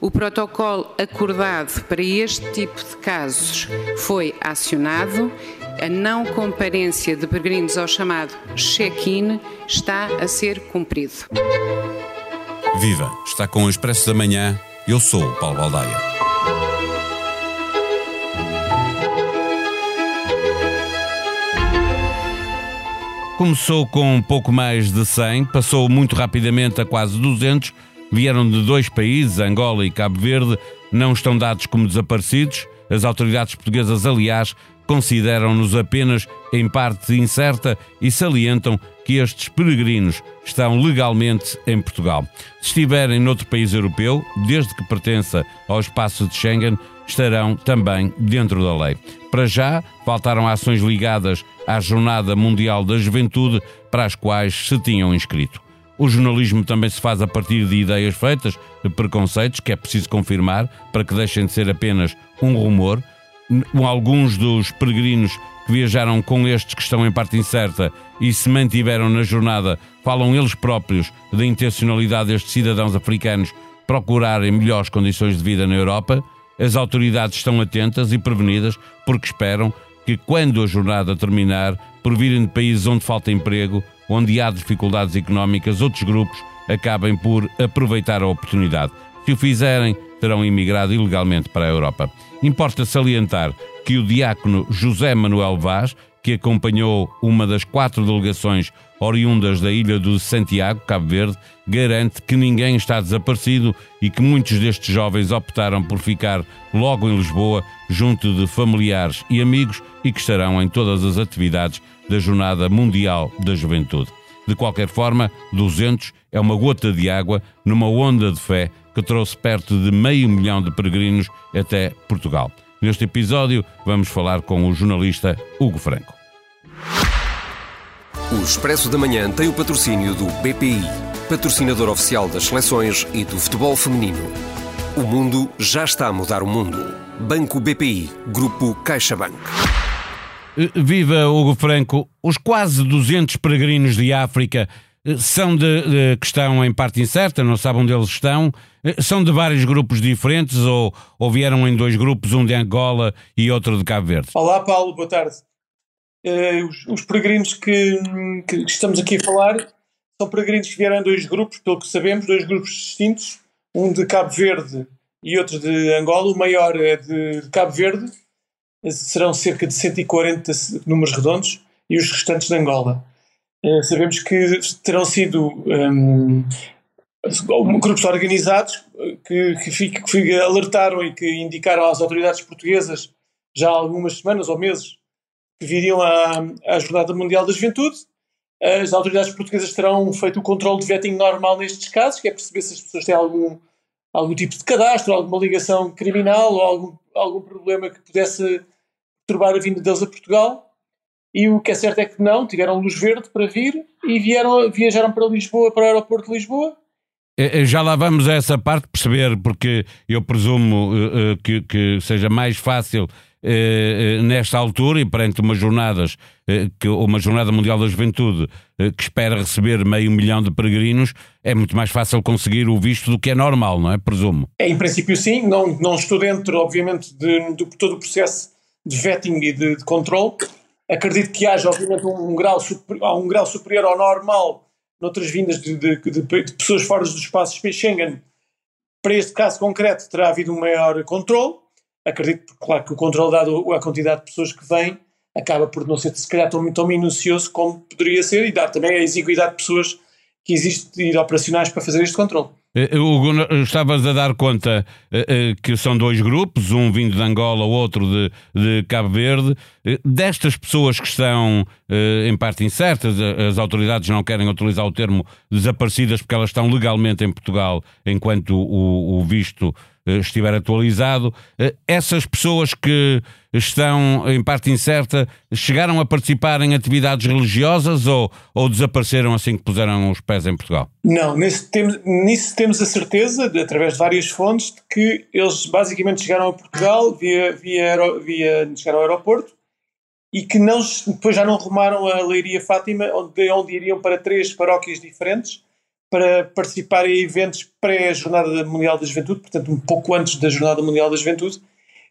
O protocolo acordado para este tipo de casos foi acionado. A não comparência de peregrinos ao chamado check-in está a ser cumprido. Viva! Está com o Expresso da Manhã. Eu sou o Paulo Baldaia. Começou com um pouco mais de 100, passou muito rapidamente a quase 200 vieram de dois países, Angola e Cabo Verde, não estão dados como desaparecidos. As autoridades portuguesas, aliás, consideram-nos apenas em parte incerta e salientam que estes peregrinos estão legalmente em Portugal. Se estiverem noutro país europeu, desde que pertença ao espaço de Schengen, estarão também dentro da lei. Para já, faltaram ações ligadas à Jornada Mundial da Juventude para as quais se tinham inscrito. O jornalismo também se faz a partir de ideias feitas, de preconceitos, que é preciso confirmar para que deixem de ser apenas um rumor. Alguns dos peregrinos que viajaram com estes que estão em parte incerta e se mantiveram na jornada falam eles próprios da intencionalidade destes cidadãos africanos procurarem melhores condições de vida na Europa. As autoridades estão atentas e prevenidas porque esperam que, quando a jornada terminar, por virem de países onde falta emprego, onde há dificuldades económicas, outros grupos acabem por aproveitar a oportunidade. Se o fizerem, terão imigrado ilegalmente para a Europa. Importa salientar que o diácono José Manuel Vaz, que acompanhou uma das quatro delegações oriundas da ilha do Santiago, Cabo Verde, garante que ninguém está desaparecido e que muitos destes jovens optaram por ficar logo em Lisboa, junto de familiares e amigos e que estarão em todas as atividades da Jornada Mundial da Juventude. De qualquer forma, 200 é uma gota de água numa onda de fé que trouxe perto de meio milhão de peregrinos até Portugal. Neste episódio, vamos falar com o jornalista Hugo Franco. O Expresso da Manhã tem o patrocínio do BPI, patrocinador oficial das seleções e do futebol feminino. O mundo já está a mudar o mundo. Banco BPI, Grupo CaixaBank. Eh, viva Hugo Franco, os quase 200 peregrinos de África eh, são de, de, que estão em parte incerta, não sabem onde eles estão, eh, são de vários grupos diferentes ou, ou vieram em dois grupos, um de Angola e outro de Cabo Verde? Olá Paulo, boa tarde. Uh, os, os, peregrinos que, que, estamos aqui a falar são peregrinos que vieram em dois grupos, pelo que sabemos, dois grupos distintos, um de Cabo Verde e outro de Angola. O maior é de Cabo Verde serão cerca de 140 números redondos e os restantes de Angola. Uh, sabemos que terão sido um, grupos organizados que, que, que, alertaram e que indicaram às autoridades portuguesas já há algumas semanas ou meses que viriam à, à Jornada Mundial da Juventude. As autoridades portuguesas terão feito o controle de vetting normal nestes casos, que é perceber se as pessoas têm algum, algum tipo de cadastro, alguma ligação criminal ou algum, algum problema que pudesse perturbar a vinda deles a Portugal. E o que é certo é que não, tiveram luz verde para vir e vieram, viajaram para Lisboa, para o aeroporto de Lisboa. Eh, eh, já lá vamos a essa parte perceber, porque eu presumo uh, que, que, seja mais fácil nesta altura e perante umas jornadas, uh, que, uma jornada mundial da juventude que espera receber meio milhão de peregrinos, é muito mais fácil conseguir o visto do que é normal, não é? Presumo. É, em princípio sim, não, não estou dentro, obviamente, de, de todo o processo de vetting e de, de controle. Acredito que haja, obviamente, um, um, grau, um grau superior ao normal noutras vindas de, de, de, de pessoas fora dos espaços Schengen. Para este caso concreto, terá havido um maior controle. Acredito, claro, que o controle, dado a quantidade de pessoas que vêm, acaba por não ser, se calhar, tão, tão minucioso como poderia ser e dar também a exiguidade de pessoas que existem operacionais para fazer este controle. Eh, Hugo, estavas a dar conta eh, eh, que são dois grupos, um vindo de Angola, outro de, de Cabo Verde. Destas pessoas que estão em parte incertas, as autoridades não querem utilizar o termo desaparecidas porque elas estão legalmente em Portugal enquanto o, o visto eh, estiver atualizado. Eh, essas pessoas que estão em parte incerta chegaram a participar em atividades religiosas ou, ou desapareceram assim que puseram os pés em Portugal? Não, nesse, temos, nisso temos a certeza, de, através de várias fontes, de que eles basicamente chegaram a Portugal via, via, via chegaram ao aeroporto e que não, depois já não rumaram a Leiria Fátima, onde, onde iriam para três paróquias diferentes para participar em eventos pré-Jornada Mundial da Juventude, portanto, um pouco antes da Jornada Mundial da Juventude,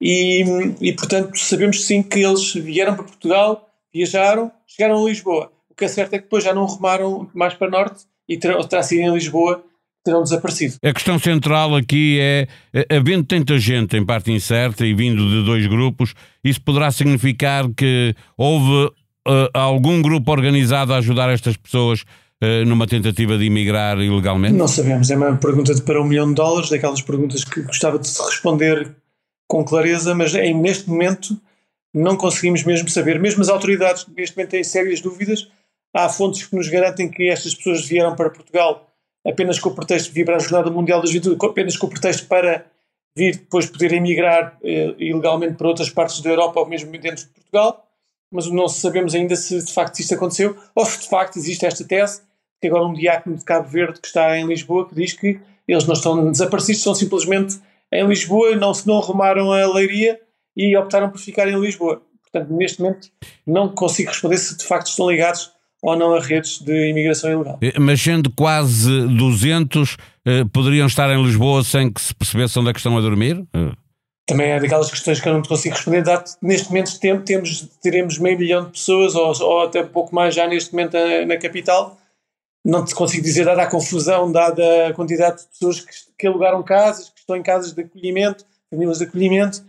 e, e portanto sabemos sim que eles vieram para Portugal, viajaram, chegaram a Lisboa. O que é certo é que depois já não rumaram mais para norte e terá, terá sido em Lisboa terão desaparecido. A questão central aqui é, havendo tanta gente em parte incerta e vindo de dois grupos, isso poderá significar que houve uh, algum grupo organizado a ajudar estas pessoas numa tentativa de emigrar ilegalmente? Não sabemos, é uma pergunta de para um milhão de dólares, daquelas perguntas que gostava de responder com clareza, mas em, neste momento não conseguimos mesmo saber. Mesmo as autoridades neste momento têm sérias dúvidas. Há fontes que nos garantem que estas pessoas vieram para Portugal apenas com o pretexto de vir para a Jornada Mundial da Juventude, apenas com o pretexto para vir depois poder emigrar eh, ilegalmente para outras partes da Europa ou mesmo dentro de Portugal, mas não sabemos ainda se de facto isto aconteceu ou se de facto existe esta tese que agora um diácono de Cabo Verde que está em Lisboa que diz que eles não estão desaparecidos, são simplesmente em Lisboa, não se não arrumaram a leiria e optaram por ficar em Lisboa. Portanto, neste momento não consigo responder se de facto estão ligados ou não a redes de imigração ilegal. Eh, mas sendo quase 200, eh, poderiam estar em Lisboa sem que se percebesse onde é que estão a dormir? Eh. Também é daquelas questões que eu não consigo responder. Neste momento temos, teremos meio milhão de pessoas, ou, ou até pouco mais já neste momento na, na, capital. Não te consigo dizer, dada a confusão, dada a quantidade de pessoas que, que alugaram casas, que estão em casas de acolhimento, famílias de acolhimento,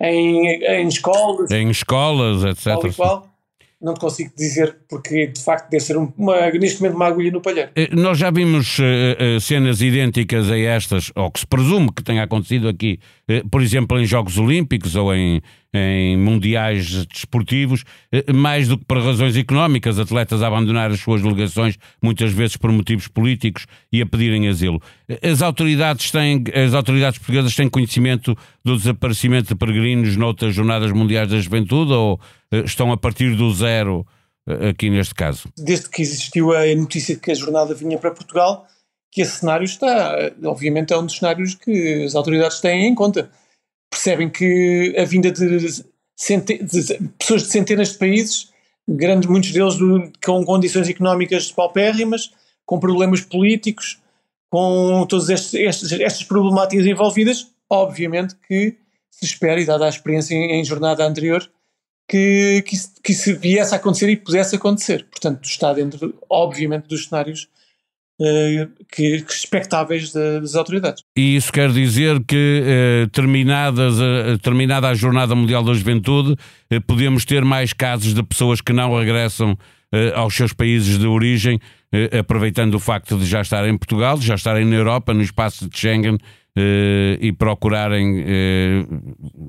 em, em escolas. Em escolas, etc. Tal e qual não te consigo dizer porque de facto deve ser uma, neste momento uma agulha no palheiro. Eh, nós já vimos uh, cenas idênticas a estas, ou que se presume que tenha acontecido aqui, uh, por exemplo, em Jogos Olímpicos ou em, em mundiais desportivos, uh, mais do que por razões económicas, atletas a abandonar as suas delegações, muitas vezes por motivos políticos e a pedirem asilo. As autoridades têm, as autoridades portuguesas têm conhecimento do desaparecimento de peregrinos noutras jornadas mundiais da juventude ou eh, estão a partir do zero eh, aqui neste caso? Desde que existiu a notícia de que a jornada vinha para Portugal, que esse cenário está, eh, obviamente, é um dos cenários que as autoridades têm em conta. Percebem que a vinda de, de pessoas de centenas de países, grandes, muitos deles do, com condições económicas paupérrimas, com problemas políticos, com todas estas problemáticas envolvidas, obviamente que se espera, e dada a experiência em, em jornada anterior, que, que, que isso viesse a acontecer e pudesse acontecer. Portanto, está dentro, obviamente, dos cenários que, que expectáveis das autoridades. E isso quer dizer que, uh, terminadas, uh, terminada a Jornada Mundial da Juventude, podemos ter mais casos de pessoas que não regressam aos seus países de origem, aproveitando o facto de já estarem em Portugal, já estarem na Europa, no espaço de Schengen eh, e procurarem eh,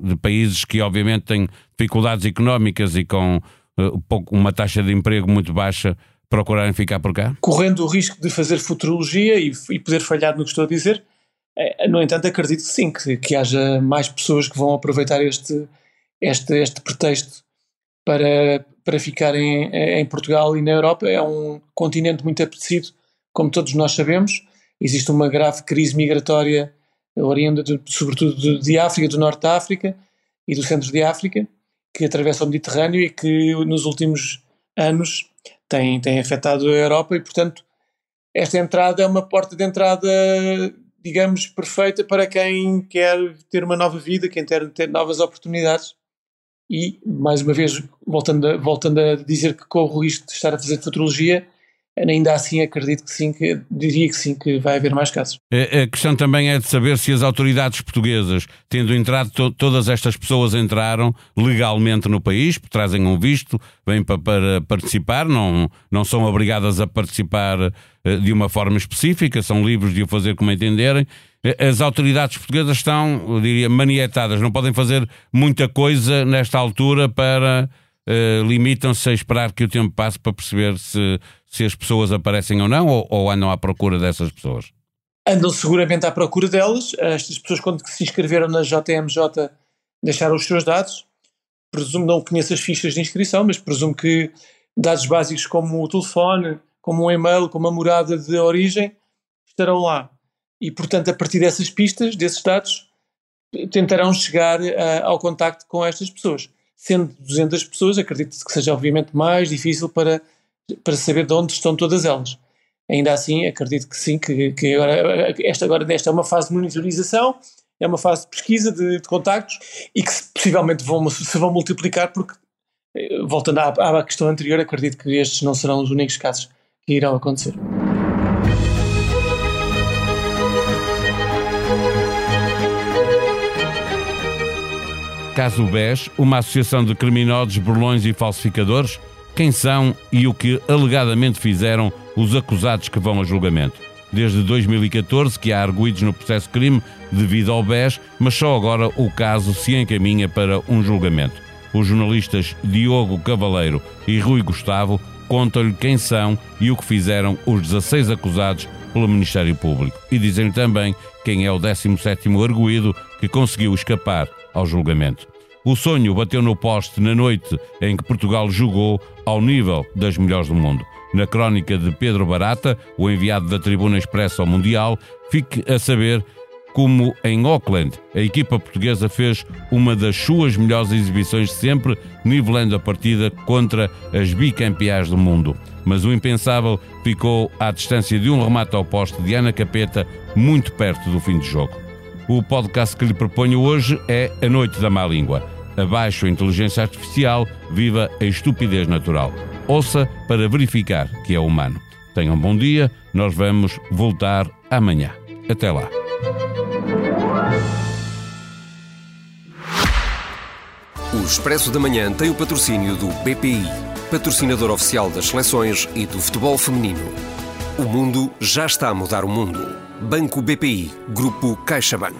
de países que obviamente têm dificuldades económicas e com eh, uma taxa de emprego muito baixa procurarem ficar por cá? Correndo o risco de fazer futurologia e, e poder falhar no que estou a dizer, no entanto acredito sim, que, que haja mais pessoas que vão aproveitar este, este, este pretexto para, para ficarem em, em Portugal e na Europa. É um continente muito apetecido, como todos nós sabemos. Existe uma grave crise migratória oriunda sobretudo de, de, África, do Norte da África e do centro de África, que atravessa o Mediterrâneo e que nos últimos anos tem, tem afetado a Europa e, portanto, esta entrada é uma porta de entrada, digamos, perfeita para quem quer ter uma nova vida, quem quer ter novas oportunidades. E, mais uma vez, voltando a, voltando a dizer que corro o risco de estar a fazer futurologia, ainda assim acredito que sim, que diria que sim, que vai haver mais casos. A questão também é de saber se as autoridades portuguesas, tendo entrado, to todas estas pessoas entraram legalmente no país, trazem um visto, vêm para, para participar, não, não são obrigadas a participar eh, de uma forma específica, são livres de o fazer como entenderem. Eh, as autoridades portuguesas estão, eu diria, manietadas, não podem fazer muita coisa nesta altura para uh, limitam-se a esperar que o tempo passe para perceber se, se as pessoas aparecem ou não, ou, ou andam à procura dessas pessoas? Andam seguramente à procura delas. Estas pessoas, quando se inscreveram na JMJ, deixaram os seus dados. Presumo, não conheço as fichas de inscrição, mas presumo que dados básicos como o telefone, como um e-mail, como a morada de origem, estarão lá. E, portanto, a partir dessas pistas, desses dados, tentarão chegar uh, ao contacto com estas pessoas sendo 200 pessoas, acredito que seja obviamente mais difícil para, para saber de onde estão todas elas. ainda assim acredito que sim, que, que agora, esta, agora esta é uma fase de monitorização, é uma fase de pesquisa, de, de contactos e que possivelmente vão, se vão multiplicar porque, eh, voltando à, à questão anterior, acredito que estes não serão os únicos casos que irão acontecer. Caso BES, uma associação de criminosos, burlões e falsificadores? Quem são e o que alegadamente fizeram os acusados que vão a julgamento? Desde 2014 que há arguídos no processo crime devido ao BES, mas só agora o caso se encaminha para um julgamento. Os jornalistas Diogo Cavaleiro e Rui Gustavo contam-lhe quem são e o que fizeram os 16 acusados pelo Ministério Público. E dizem também quem é o 17º arguído que conseguiu escapar ao julgamento. O sonho bateu no poste na noite em que Portugal jogou ao nível das melhores do mundo. Na crónica de Pedro Barata, o enviado da Tribuna Expressa ao Mundial, fique a saber como em Auckland a equipa portuguesa fez uma das suas melhores exibições de sempre, nivelando a partida contra as bicampeãs do mundo. Mas o impensável ficou à distância de um remate ao poste de Ana Capeta, muito perto do fim do jogo. O podcast que lhe proponho hoje é A Noite da Má Língua. Abaixo a inteligência artificial, viva a estupidez natural. Ouça para verificar que é humano. Tenham um bom dia, nós vamos voltar amanhã. Até lá. O Expresso da Manhã tem o patrocínio do BPI, patrocinador oficial das seleções e do futebol feminino. O mundo já está a mudar o mundo. Banco BPI, Grupo CaixaBank.